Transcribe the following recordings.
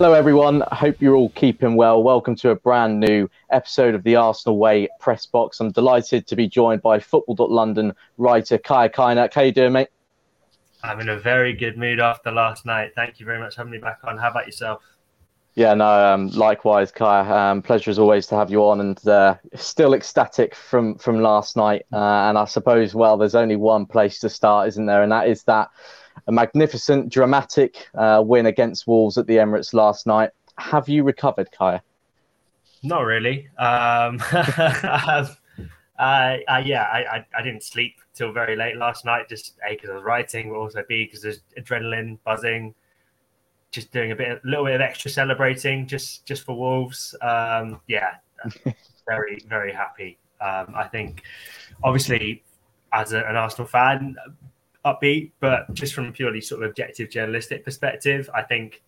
Hello, everyone. I hope you're all keeping well. Welcome to a brand new episode of the Arsenal Way Press Box. I'm delighted to be joined by Football.London writer Kaya Kaynak. How you doing, mate? I'm in a very good mood after last night. Thank you very much for having me back on. How about yourself? Yeah, no, um, likewise, Kaya. Um, pleasure as always to have you on, and uh, still ecstatic from from last night. Uh, and I suppose, well, there's only one place to start, isn't there? And that is that a magnificent, dramatic uh, win against Wolves at the Emirates last night. Have you recovered, Kaya? Not really. Um, uh, uh, yeah, I, I, I, didn't sleep till very late last night. Just a because I was writing, but also b because there's adrenaline buzzing just doing a bit, a little bit of extra celebrating just just for Wolves. Um, yeah, very very happy. Um, I think, obviously, as a, an Arsenal fan, upbeat, but just from a purely sort of objective journalistic perspective, I think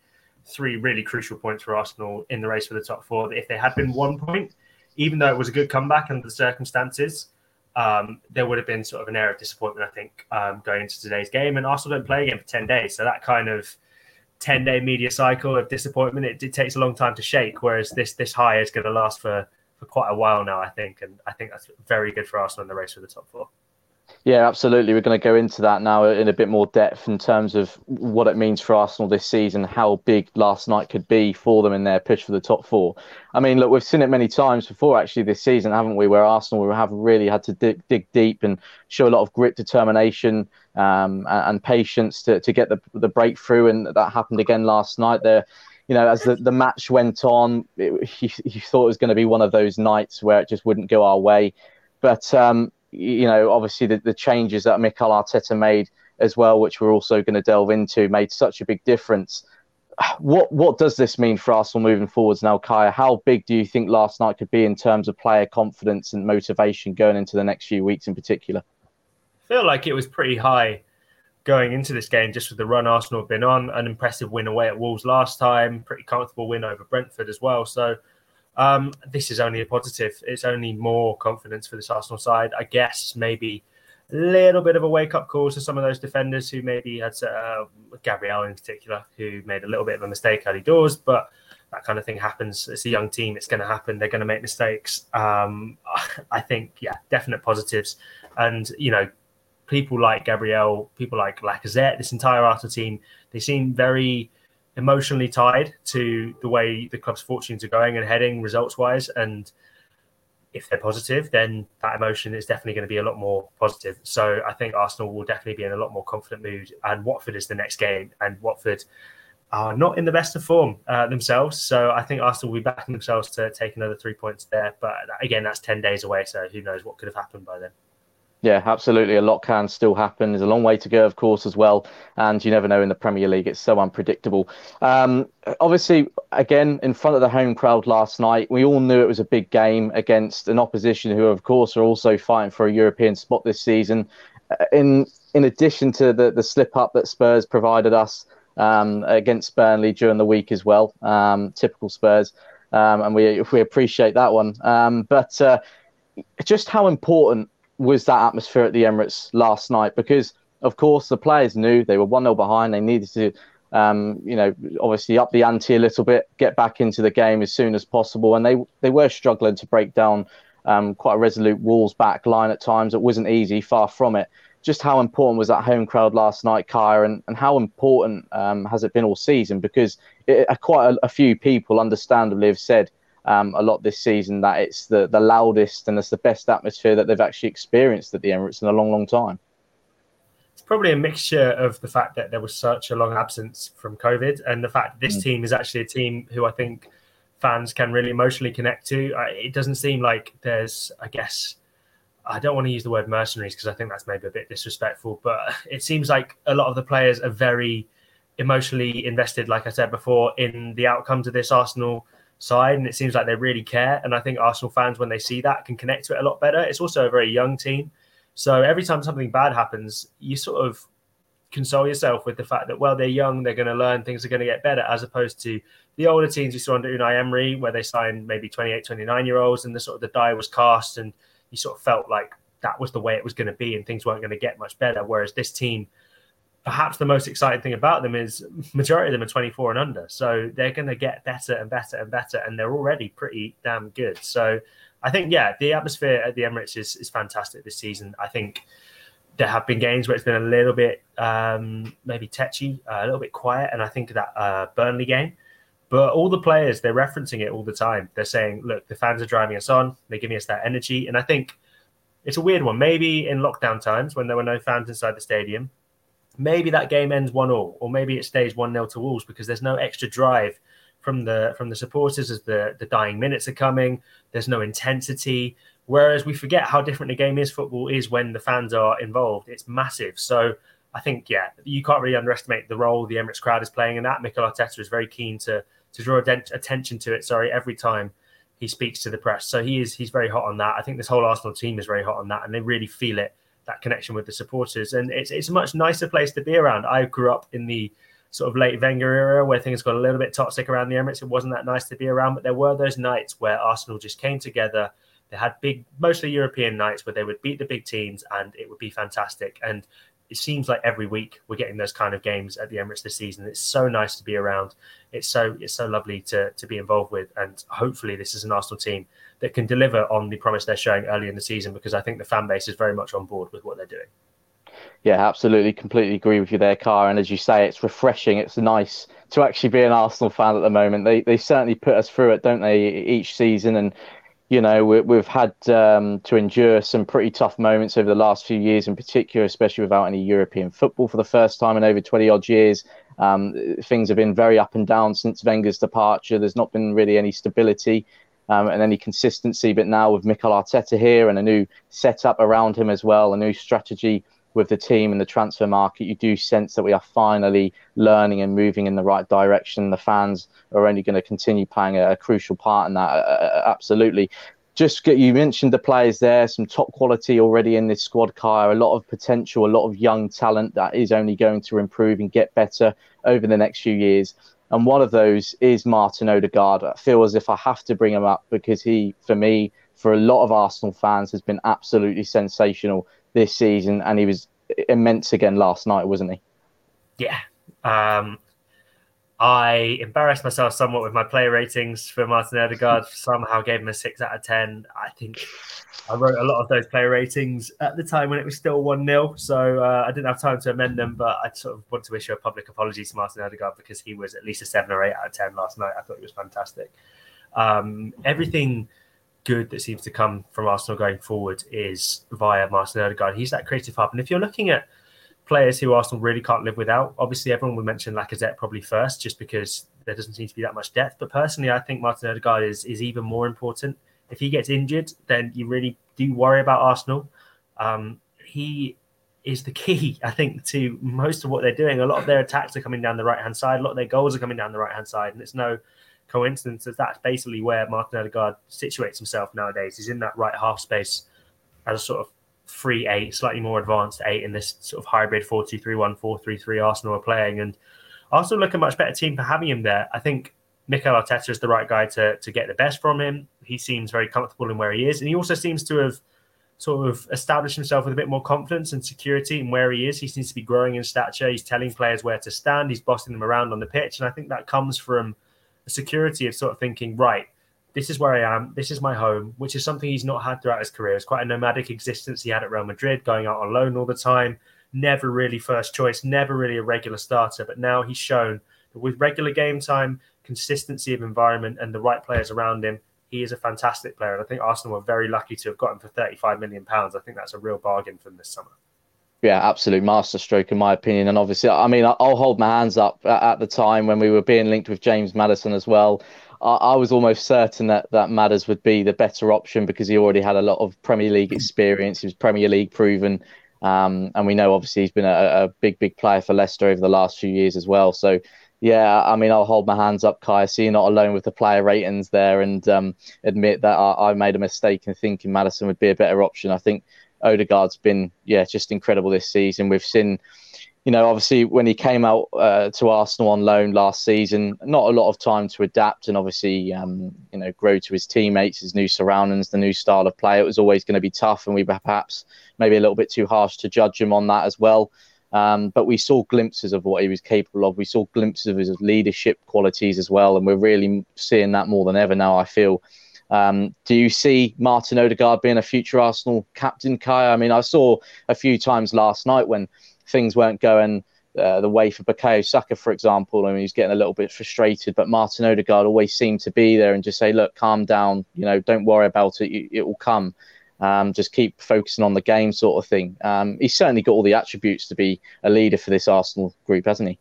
three really crucial points for Arsenal in the race for the top four. That if they had been one point, even though it was a good comeback under the circumstances, um, there would have been sort of an air of disappointment, I think, um, going into today's game. And Arsenal don't play again for 10 days. So that kind of 10 day media cycle of disappointment, it, it, takes a long time to shake. Whereas this this high is going to last for, for quite a while now, I think. And I think that's very good for Arsenal in the race for the top four. Yeah, absolutely. We're going to go into that now in a bit more depth in terms of what it means for Arsenal this season, how big last night could be for them in their push for the top four. I mean, look, we've seen it many times before actually this season, haven't we? Where Arsenal have really had to dig, dig deep and show a lot of grit, determination, um, and, and, patience to, to get the, the breakthrough. And that happened again last night. There, you know, as the, the match went on, it, you, thought it was going to be one of those nights where it just wouldn't go our way. But um, you know, obviously the, the changes that Mikel Arteta made as well, which we're also going to delve into, made such a big difference. What what does this mean for Arsenal moving forwards now, Kaya? How big do you think last night could be in terms of player confidence and motivation going into the next few weeks in particular? I feel like it was pretty high going into this game, just with the run Arsenal have been on. An impressive win away at Wolves last time, pretty comfortable win over Brentford as well. So um, this is only a positive. It's only more confidence for this Arsenal side. I guess maybe a little bit of a wake up call to some of those defenders who maybe had uh, Gabriel in particular, who made a little bit of a mistake early doors, but that kind of thing happens. It's a young team. It's going to happen. They're going to make mistakes. Um, I think, yeah, definite positives. And, you know, people like Gabriel, people like Lacazette, this entire Arsenal team, they seem very emotionally tied to the way the club's fortunes are going and heading results wise. And if they're positive, then that emotion is definitely going to be a lot more positive. So I think Arsenal will definitely be in a lot more confident mood. And Watford is the next game, and Watford are not in the best of form uh, themselves. So I think Arsenal will be backing themselves to take another three points there. But again, that's 10 days away. So who knows what could have happened by then. Yeah, absolutely. A lot can still happen. There's a long way to go, of course, as well. And you never know in the Premier League, it's so unpredictable. Um, obviously, again, in front of the home crowd last night, we all knew it was a big game against an opposition who, of course, are also fighting for a European spot this season. Uh, in in addition to the, the slip up that Spurs provided us um, against Burnley during the week as well, um, typical Spurs. Um, and we, we appreciate that one. Um, but uh, just how important was that atmosphere at the Emirates last night because, of course, the players knew they were 1 0 behind. They needed to, um, you know, obviously up the ante a little bit, get back into the game as soon as possible. And they, they were struggling to break down um, quite a resolute Wolves back line at times. It wasn't easy, far from it. Just how important was that home crowd last night, Kaya, and, and how important um, has it been all season? Because it, quite a, a few people, understandably, have said um, a lot this season that it's the, the loudest and it's the best atmosphere that they've actually experienced at the Emirates in a long, long time. It's probably a mixture of the fact that there was such a long absence from COVID and the fact that this mm. team is actually a team who I think fans can really emotionally connect to. It doesn't seem like there's, I guess, I don't want to use the word mercenaries because I think that's maybe a bit disrespectful, but it seems like a lot of the players are very emotionally invested, like I said before, in the outcomes of this Arsenal side. And it seems like they really care. And I think Arsenal fans, when they see that, can connect to it a lot better. It's also a very young team. So every time something bad happens, you sort of console yourself with the fact that, well, they're young, they're going to learn, things are going to get better, as opposed to the older teams we saw under Unai Emery, where they signed maybe 28, 29 year olds and the sort of the die was cast and you sort of felt like that was the way it was going to be and things weren't going to get much better. Whereas this team, perhaps the most exciting thing about them is majority of them are 24 and under. So they're going to get better and better and better. And they're already pretty damn good. So I think, yeah, the atmosphere at the Emirates is, is fantastic this season. I think there have been games where it's been a little bit um, maybe tetchy, uh, a little bit quiet. And I think that uh, Burnley game, but all the players, they're referencing it all the time. They're saying, look, the fans are driving us on. They're giving us that energy. And I think it's a weird one. Maybe in lockdown times when there were no fans inside the stadium, maybe that game ends one all, or maybe it stays one 0 to Wolves because there's no extra drive from the from the supporters as the the dying minutes are coming. There's no intensity. Whereas we forget how different the game is. Football is when the fans are involved. It's massive. So I think yeah, you can't really underestimate the role the Emirates crowd is playing in that. Mikel Arteta is very keen to to draw attention to it. Sorry, every time he speaks to the press. So he is he's very hot on that. I think this whole Arsenal team is very hot on that, and they really feel it that connection with the supporters. And it's it's a much nicer place to be around. I grew up in the sort of late Wenger era where things got a little bit toxic around the Emirates. It wasn't that nice to be around, but there were those nights where Arsenal just came together. They had big, mostly European nights where they would beat the big teams and it would be fantastic. And it seems like every week we're getting those kind of games at the Emirates this season. It's so nice to be around. It's so it's so lovely to to be involved with, and hopefully this is an Arsenal team that can deliver on the promise they're showing early in the season because I think the fan base is very much on board with what they're doing. Yeah, absolutely, completely agree with you there, Car. And as you say, it's refreshing. It's nice to actually be an Arsenal fan at the moment. They they certainly put us through it, don't they, each season? And you know, we, have had um, to endure some pretty tough moments over the last few years, in particular, especially without any European football for the first time in over 20 odd years. Um, things have been very up and down since Wenger's departure. There's not been really any stability um, and any consistency. But now with Mikel Arteta here and a new setup around him as well, a new strategy with the team and the transfer market, you do sense that we are finally learning and moving in the right direction. The fans are only going to continue playing a, a crucial part in that. Uh, absolutely. Just get, you mentioned the players there, some top quality already in this squad, Kaya, a lot of potential, a lot of young talent that is only going to improve and get better over the next few years. And one of those is Martin Odegaard. I feel as if I have to bring him up because he, for me, for a lot of Arsenal fans, has been absolutely sensational this season, and he was immense again last night, wasn't he? Yeah. Um, I embarrassed myself somewhat with my player ratings for Martin Odegaard. Somehow gave him a six out of ten. I think I wrote a lot of those player ratings at the time when it was still one 0 so uh, I didn't have time to amend them. But I sort of want to issue a public apology to Martin Odegaard because he was at least a seven or eight out of ten last night. I thought he was fantastic. Um, everything good that seems to come from Arsenal going forward is via Martin Odegaard. He's that creative hub. And if you're looking at players who Arsenal really can't live without, obviously everyone would mention Lacazette probably first, just because there doesn't seem to be that much depth. But personally, I think Martin Odegaard is, is even more important. If he gets injured, then you really do worry about Arsenal. Um, he is the key, I think, to most of what they're doing. A lot of their attacks are coming down the right hand side. A lot of their goals are coming down the right hand side, and it's no coincidence that that's basically where Martin Odegaard situates himself nowadays. He's in that right half space as a sort of free eight, slightly more advanced eight in this sort of hybrid 4 2 3 1 4 3 3 Arsenal are playing. And Arsenal look a much better team for having him there. I think Mikel Arteta is the right guy to, to get the best from him. He seems very comfortable in where he is. And he also seems to have sort of established himself with a bit more confidence and security in where he is. He seems to be growing in stature. He's telling players where to stand. He's bossing them around on the pitch. And I think that comes from a security of sort of thinking, right, this is where I am, this is my home, which is something he's not had throughout his career. It's quite a nomadic existence he had at Real Madrid, going out on loan all the time, never really first choice, never really a regular starter. But now he's shown that with regular game time, consistency of environment, and the right players around him, he is a fantastic player. And I think Arsenal were very lucky to have got him for £35 million. I think that's a real bargain from this summer. Yeah, absolute masterstroke in my opinion. And obviously, I mean, I'll hold my hands up at the time when we were being linked with James Maddison as well. I, I, was almost certain that that Madders would be the better option because he already had a lot of Premier League experience. He was Premier League proven, um, and we know obviously he's been a, a, big, big player for Leicester over the last few years as well. So. Yeah, I mean, I'll hold my hands up, Kai. So you're not alone with the player ratings there, and um, admit that I, I made a mistake in thinking Maddison would be a better option. I think Odegaard's been, yeah, just incredible this season. We've seen you know, obviously when he came out uh, to Arsenal on loan last season, not a lot of time to adapt and obviously, um, you know, grow to his teammates, his new surroundings, the new style of play. It was always going to be tough, and we were perhaps maybe a little bit too harsh to judge him on that as well. Um, but we saw glimpses of what he was capable of. We saw glimpses of his leadership qualities as well, and we're really seeing that more than ever now. I feel. Um, do you see Martin Odegaard being a future Arsenal captain, Kai? I mean, I saw a few times last night when things weren't going uh, the way for Bukayo Saka, for example. I mean, he's getting a little bit frustrated, but Martin Odegaard always seemed to be there and just say, look, calm down, you know, don't worry about it, it will come. Um, just keep focusing on the game, sort of thing. Um, he's certainly got all the attributes to be a leader for this Arsenal group, hasn't he?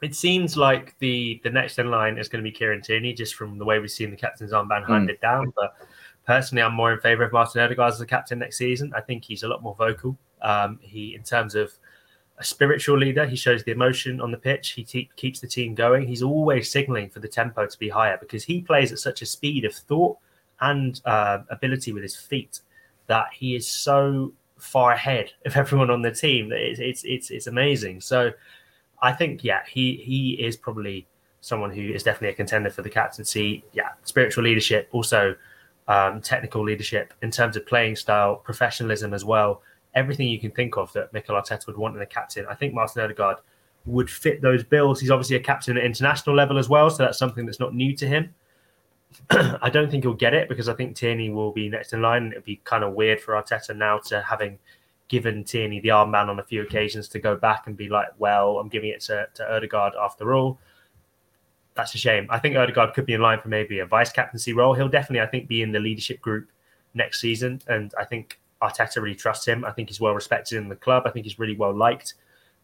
It seems like the the next in line is going to be Kieran Tierney, just from the way we've seen the captain's armband mm. handed down. But personally, I'm more in favour of Martin Odegaard as the captain next season. I think he's a lot more vocal. Um, he, in terms of a spiritual leader, he shows the emotion on the pitch. He te- keeps the team going. He's always signaling for the tempo to be higher because he plays at such a speed of thought and uh, ability with his feet that he is so far ahead of everyone on the team that it's it's it's, it's amazing. So I think yeah, he he is probably someone who is definitely a contender for the captaincy. Yeah, spiritual leadership, also um, technical leadership in terms of playing style, professionalism as well everything you can think of that Mikel Arteta would want in a captain. I think Martin Odegaard would fit those bills. He's obviously a captain at international level as well, so that's something that's not new to him. I don't think he'll get it because I think Tierney will be next in line. It'd be kind of weird for Arteta now to having given Tierney the armband on a few occasions to go back and be like, well, I'm giving it to, to after all. That's a shame. I think Odegaard could be in line for maybe a vice captaincy role. He'll definitely, I think, be in the leadership group next season. And I think Arteta really trusts him. I think he's well respected in the club. I think he's really well liked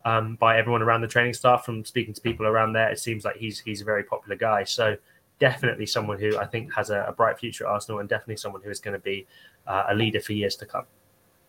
um, by everyone around the training staff. From speaking to people around there, it seems like he's he's a very popular guy. So definitely someone who I think has a, a bright future at Arsenal, and definitely someone who is going to be uh, a leader for years to come.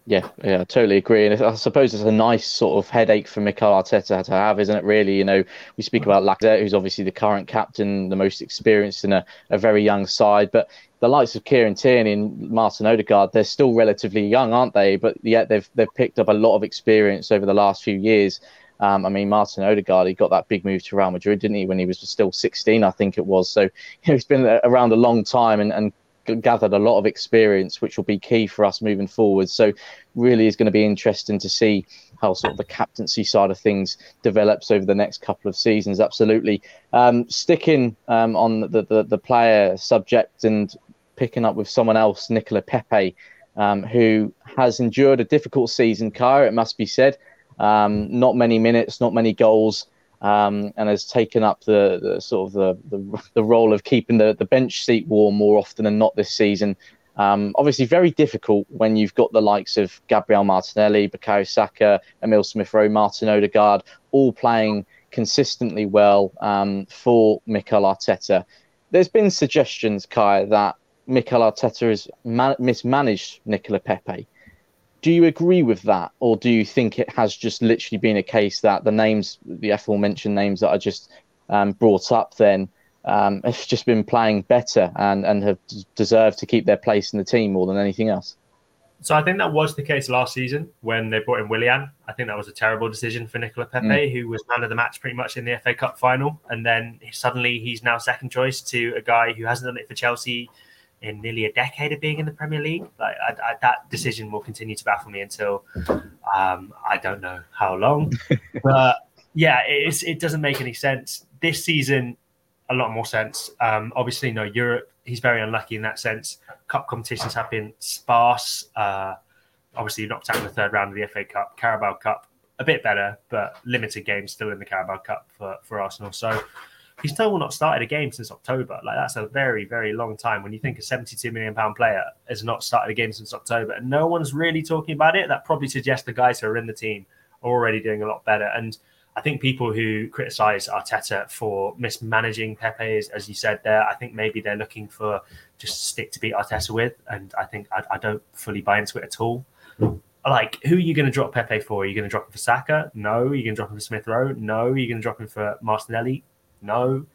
Yeah, yeah, I totally agree. And I suppose it's a nice sort of headache for Mikel Arteta to have, isn't it? Really, you know, we speak about Lacazette, who's obviously the current captain, the most experienced in a, a very young side, but the likes of Kieran Tierney and Martin Odegaard, they're still relatively young, aren't they? But yet they've they've picked up a lot of experience over the last few years. Um, I mean, Martin Odegaard, he got that big move to Real Madrid, didn't he, when he was still 16, I think it was. So you know, he's been around a long time and, and gathered a lot of experience, which will be key for us moving forward. So, really is going to be interesting to see how sort of the captaincy side of things develops over the next couple of seasons. Absolutely. Um, sticking um, on the, the, the player subject and picking up with someone else, Nicolas Pepe, um, who has endured a difficult season, Kaya, it must be said. Um, not many minutes, not many goals, um, and has taken up the, the sort of the, the, the, role of keeping the, the bench seat warm more often than not this season. Um, obviously, very difficult when you've got the likes of Gabriel Martinelli, Bukayo Saka, Emil Smith Rowe, Martin Odegaard, all playing consistently well um, for Mikel Arteta. There's been suggestions, Kai, that Mikel Arteta has man- mismanaged Nicolas Pepe. Do you agree with that, or do you think it has just literally been a case that the names, the aforementioned names that I just um, brought up, then um, have just been playing better and and have deserved to keep their place in the team more than anything else? So I think that was the case last season when they brought in Willian. I think that was a terrible decision for Nicolas Pepe, mm. who was man of the match pretty much in the FA Cup final, and then suddenly he's now second choice to a guy who hasn't done it for Chelsea in nearly a decade of being in the Premier League. Like I, I, that decision will continue to baffle me until um, I don't know how long. but yeah, it doesn't make any sense this season. A lot more sense. Um, obviously, no Europe. He's very unlucky in that sense. Cup competitions have been sparse. Uh, obviously, knocked out in the third round of the FA Cup, Carabao Cup, a bit better, but limited games still in the Carabao Cup for, for Arsenal. So he's still not started a game since October. Like that's a very, very long time. When you think a 72 million pound player has not started a game since October, and no one's really talking about it, that probably suggests the guys who are in the team are already doing a lot better. And I think people who criticize Arteta for mismanaging Pepe, is, as you said there, I think maybe they're looking for just stick to beat Arteta with, and I think I, I don't fully buy into it at all. Like, who are you going to drop Pepe for? Are you going to drop him for Saka? No. Are you going to drop him for Smith Rowe? No. Are you going to drop him for Martinelli? No.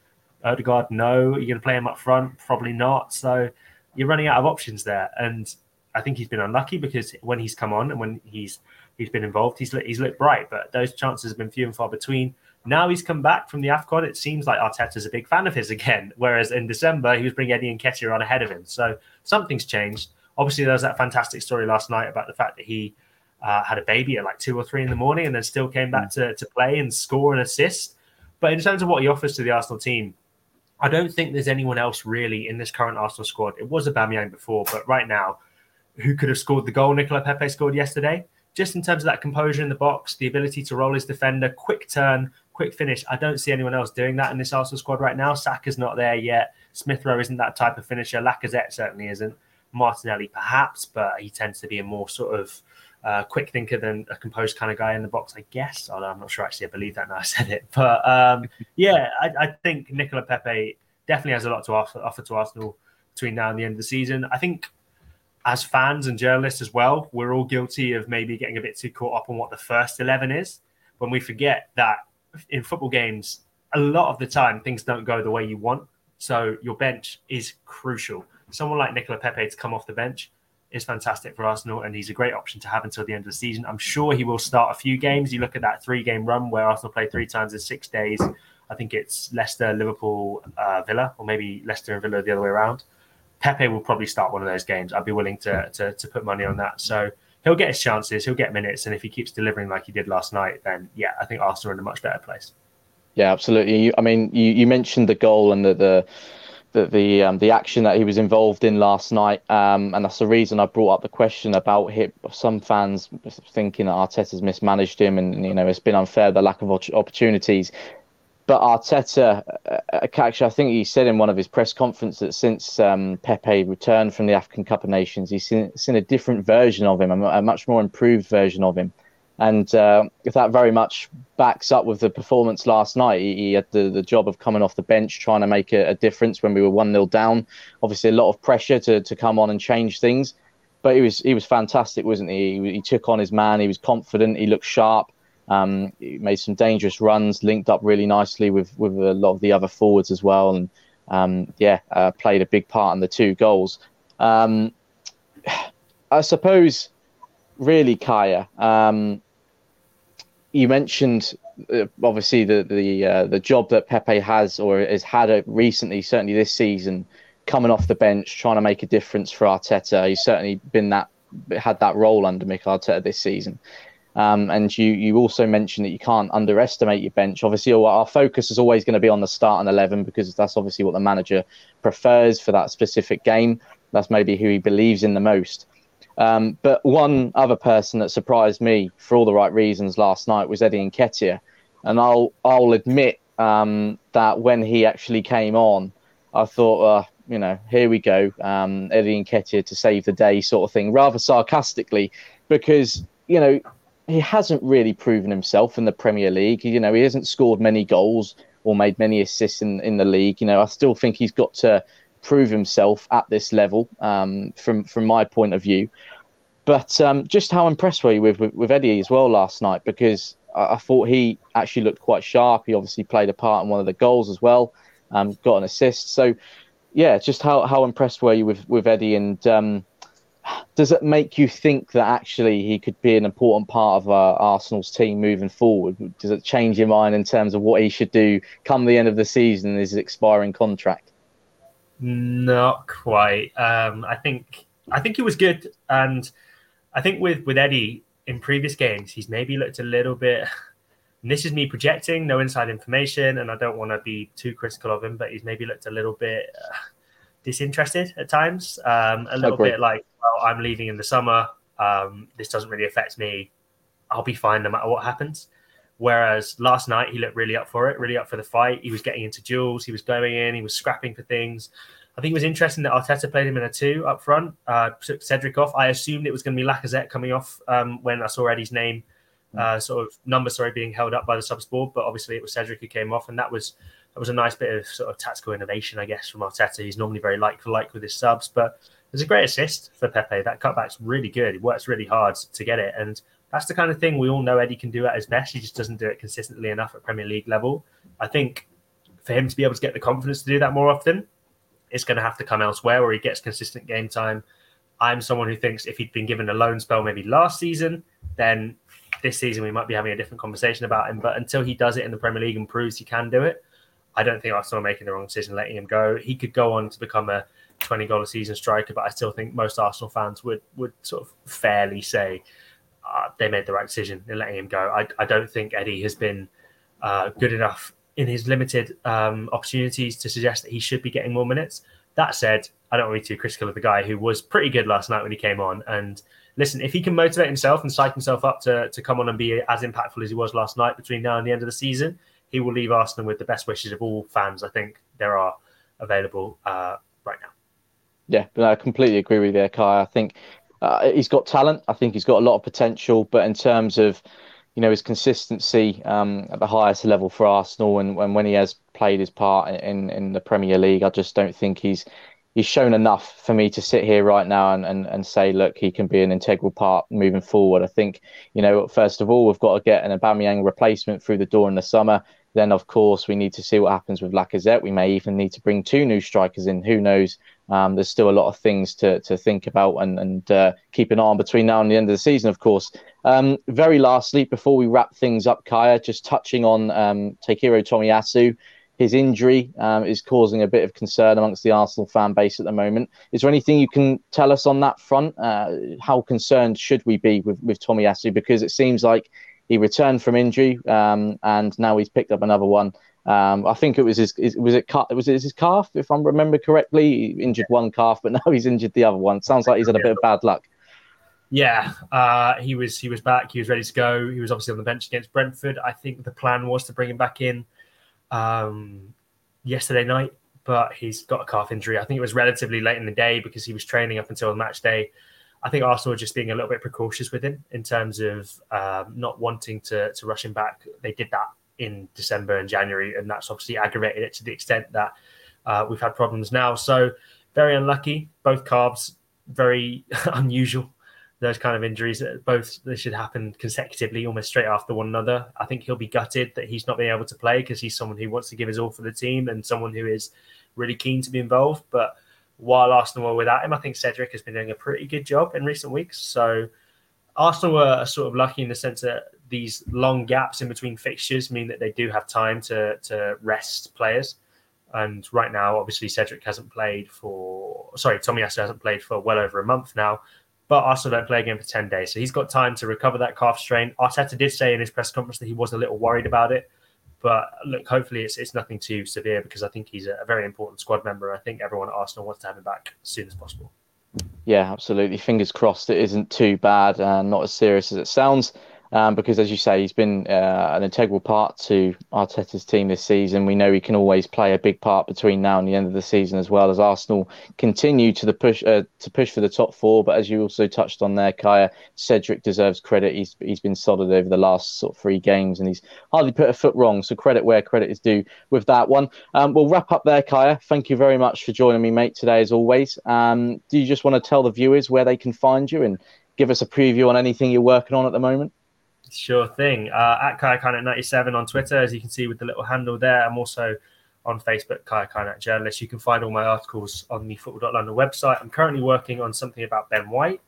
Odegaard? No. You're you going to play him up front? Probably not. So you're running out of options there, and I think he's been unlucky because when he's come on and when he's he's been involved, he's he's looked bright, but those chances have been few and far between. Now he's come back from the AFCON. It seems like Arteta's a big fan of his again, whereas in December he was bringing Eddie and Nketiah on ahead of him. So something's changed. Obviously, there was that fantastic story last night about the fact that he uh, had a baby at like two or three in the morning and then still came back to, to play and score and assist. But in terms of what he offers to the Arsenal team, I don't think there's anyone else really in this current Arsenal squad. It was Aubameyang before, but right now, who could have scored the goal Nicolas Pepe scored yesterday? just in terms of that composure in the box, the ability to roll his defender, quick turn, quick finish. I don't see anyone else doing that in this Arsenal squad right now. Saka's not there yet. Smith Rowe isn't that type of finisher. Lacazette certainly isn't. Martinelli perhaps, but he tends to be a more sort of uh, quick thinker than a composed kind of guy in the box, I guess. Although I'm not sure actually I believe that now I said it. But um, yeah, I, I, think Nicolas Pepe definitely has a lot to offer, offer to Arsenal between now and the end of the season. I think as fans and journalists as well, we're all guilty of maybe getting a bit too caught up on what the first 11 is when we forget that in football games, a lot of the time things don't go the way you want. So your bench is crucial. Someone like Nicolas Pepe to come off the bench is fantastic for Arsenal, and he's a great option to have until the end of the season. I'm sure he will start a few games. You look at that three game run where Arsenal play three times in six days. I think it's Leicester, Liverpool, uh, Villa, or maybe Leicester and Villa the other way around. Pepe will probably start one of those games. I'd be willing to, to, to put money on that. So he'll get his chances, he'll get minutes, and if he keeps delivering like he did last night, then yeah, I think Arsenal are in a much better place. Yeah, absolutely. You, I mean, you, you mentioned the goal and the the the the, um, the action that he was involved in last night, um, and that's the reason I brought up the question about him. Some fans thinking that Arteta's mismanaged him, and you know it's been unfair the lack of opportunities. But Arteta, uh, uh, actually, I think he said in one of his press conferences that since um, Pepe returned from the African Cup of Nations, he's seen, seen a different version of him, a, a, much more improved version of him. And uh, that very much backs up with the performance last night. He, he had the, the job of coming off the bench, trying to make a, a difference when we were 1 0 down. Obviously, a lot of pressure to, to come on and change things. But he was he was fantastic, wasn't he? he? He took on his man. He was confident. He looked sharp. Um, he made some dangerous runs, linked up really nicely with with a lot of the other forwards as well, and um, yeah, uh, played a big part in the two goals. Um, I suppose, really, Kaya, um, you mentioned uh, obviously the the uh, the job that Pepe has or has had recently, certainly this season, coming off the bench, trying to make a difference for Arteta. He's certainly been that had that role under Mick Arteta this season. Um, and you you also mentioned that you can't underestimate your bench. Obviously, our focus is always going to be on the start and eleven because that's obviously what the manager prefers for that specific game. That's maybe who he believes in the most. Um, but one other person that surprised me for all the right reasons last night was Eddie Nketiah, and I'll I'll admit um, that when he actually came on, I thought, uh, you know, here we go, um, Eddie Nketiah to save the day, sort of thing, rather sarcastically, because you know he hasn't really proven himself in the Premier League. You know, he hasn't scored many goals or made many assists in, in the league. You know, I still think he's got to prove himself at this level um, from from my point of view. But um, just how impressed were you with, with, with Eddie as well last night? Because I, I, thought he actually looked quite sharp. He obviously played a part in one of the goals as well, um, got an assist. So, yeah, just how, how impressed were you with, with Eddie? And um, does it make you think that actually he could be an important part of uh, Arsenal's team moving forward? Does it change your mind in terms of what he should do come the end of the season his expiring contract? Not quite. Um, I think I think he was good, and I think with with Eddie in previous games, he's maybe looked a little bit. this is me projecting, no inside information, and I don't want to be too critical of him, but he's maybe looked a little bit. Uh, disinterested at times. Um, a little bit like, well, I'm leaving in the summer. Um, this doesn't really affect me. I'll be fine no matter what happens. Whereas last night he looked really up for it, really up for the fight. He was getting into duels. He was going in. He was scrapping for things. I think it was interesting that Arteta played him in a two up front, uh, took Cedric off. I assumed it was going to be Lacazette coming off um, when I saw Eddie's name uh, sort of number, sorry, being held up by the subs board. But obviously, it was Cedric who came off, and that was that was a nice bit of sort of tactical innovation, I guess, from Arteta. He's normally very like for like with his subs, but there's a great assist for Pepe. That cutback's really good. He works really hard to get it, and that's the kind of thing we all know Eddie can do at his best. He just doesn't do it consistently enough at Premier League level. I think for him to be able to get the confidence to do that more often, it's going to have to come elsewhere where he gets consistent game time. I'm someone who thinks if he'd been given a loan spell maybe last season, then this season we might be having a different conversation about him. But until he does it in the Premier League and proves he can do it, I don't think Arsenal are making the wrong decision letting him go. He could go on to become a 20 goal a season striker, but I still think most Arsenal fans would would sort of fairly say uh, they made the right decision in letting him go. I, I don't think Eddie has been uh, good enough in his limited um, opportunities to suggest that he should be getting more minutes. That said, I don't want to be too critical of the guy who was pretty good last night when he came on. And listen, if he can motivate himself and psych himself up to, to come on and be as impactful as he was last night between now and the end of the season, he will leave Arsenal with the best wishes of all fans. I think there are available uh, right now. Yeah, but I completely agree with you, Kai. I think uh, he's got talent. I think he's got a lot of potential. But in terms of you know his consistency um, at the highest level for Arsenal, and, and when he has played his part in in the Premier League, I just don't think he's he's shown enough for me to sit here right now and, and, and say, look, he can be an integral part moving forward. I think, you know, first of all, we've got to get an Aubameyang replacement through the door in the summer. Then, of course, we need to see what happens with Lacazette. We may even need to bring two new strikers in. Who knows? Um, there's still a lot of things to, to think about and, and uh, keep an eye on between now and the end of the season, of course. Um, very lastly, before we wrap things up, Kaya, just touching on um, Takehiro Tomiyasu his injury um, is causing a bit of concern amongst the Arsenal fan base at the moment. Is there anything you can tell us on that front? Uh, how concerned should we be with, with Tomiyasu? Because it seems like he returned from injury um, and now he's picked up another one. Um, I think it was his, his was it was it his calf if I remember correctly. He injured one calf, but now he's injured the other one. Sounds like he's had a bit of bad luck. Yeah, uh, he was he was back. He was ready to go. He was obviously on the bench against Brentford. I think the plan was to bring him back in um, yesterday night, but he's got a calf injury. I think it was relatively late in the day because he was training up until the match day. I think Arsenal are just being a little bit precautious with him in terms of um, not wanting to to rush him back. They did that in December and January, and that's obviously aggravated it to the extent that uh, we've had problems now. So very unlucky. Both calves, very unusual those kind of injuries, both they should happen consecutively, almost straight after one another. I think he'll be gutted that he's not being able to play because he's someone who wants to give his all for the team and someone who is really keen to be involved. But while Arsenal were without him, I think Cedric has been doing a pretty good job in recent weeks. So Arsenal were sort of lucky in the sense that these long gaps in between fixtures mean that they do have time to to rest players. And right now, obviously, Cedric hasn't played for sorry, Tomiyasu hasn't played for well over a month now but Arsenal don't play again for 10 days. So he's got time to recover that calf strain. Arteta did say in his press conference that he was a little worried about it. But look, hopefully it's, it's nothing too severe because I think he's a, very important squad member. I think everyone at Arsenal wants to have him back as soon as possible. Yeah, absolutely. Fingers crossed it isn't too bad and not as serious as it sounds um, because, as you say, he's been uh, an integral part to Arteta's team this season. We know he can always play a big part between now and the end of the season, as well as Arsenal continue to the push uh, to push for the top four. But as you also touched on there, Kaya Cedric deserves credit. He's he's been solid over the last sort of three games, and he's hardly put a foot wrong. So credit where credit is due with that one. Um, we'll wrap up there, Kaya. Thank you very much for joining me, mate, today as always. Um, do you just want to tell the viewers where they can find you and give us a preview on anything you're working on at the moment? Sure thing. Uh, at Kayakanat97 on Twitter, as you can see with the little handle there. I'm also on Facebook, Kaya Kaynak Journalist. You can find all my articles on the Football.London website. I'm currently working on something about Ben White,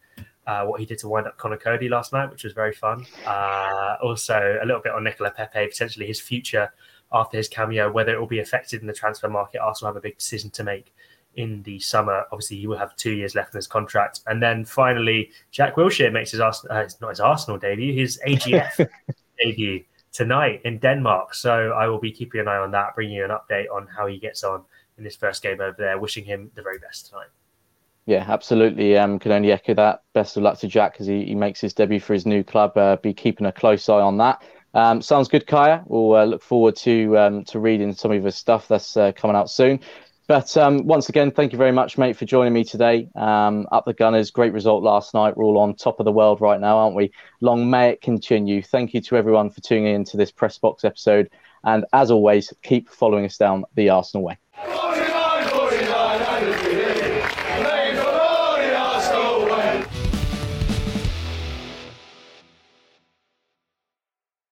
uh, what he did to wind up Conor Coady last night, which was very fun. Uh, also, a little bit on Nicolas Pepe, potentially his future after his cameo, whether it will be affected in the transfer market. Also, have a big decision to make in the summer. Obviously, he will have two years left in his contract. And then finally, Jack Wilshere makes his Arsenal, uh, not his Arsenal debut, his AGF debut tonight in Denmark. So I will be keeping an eye on that, bringing you an update on how he gets on in his first game over there. Wishing him the very best tonight. Yeah, absolutely. Um, can only echo that. Best of luck to Jack as he, he makes his debut for his new club. Uh, be keeping a close eye on that. Um, sounds good, Kaya. We'll uh, look forward to um, to reading some of his stuff that's uh, coming out soon. But um, once again, thank you very much, mate, for joining me today. Um, up the Gunners, great result last night. We're all on top of the world right now, aren't we? Long may it continue. Thank you to everyone for tuning in to this press box episode. And as always, keep following us down the Arsenal way.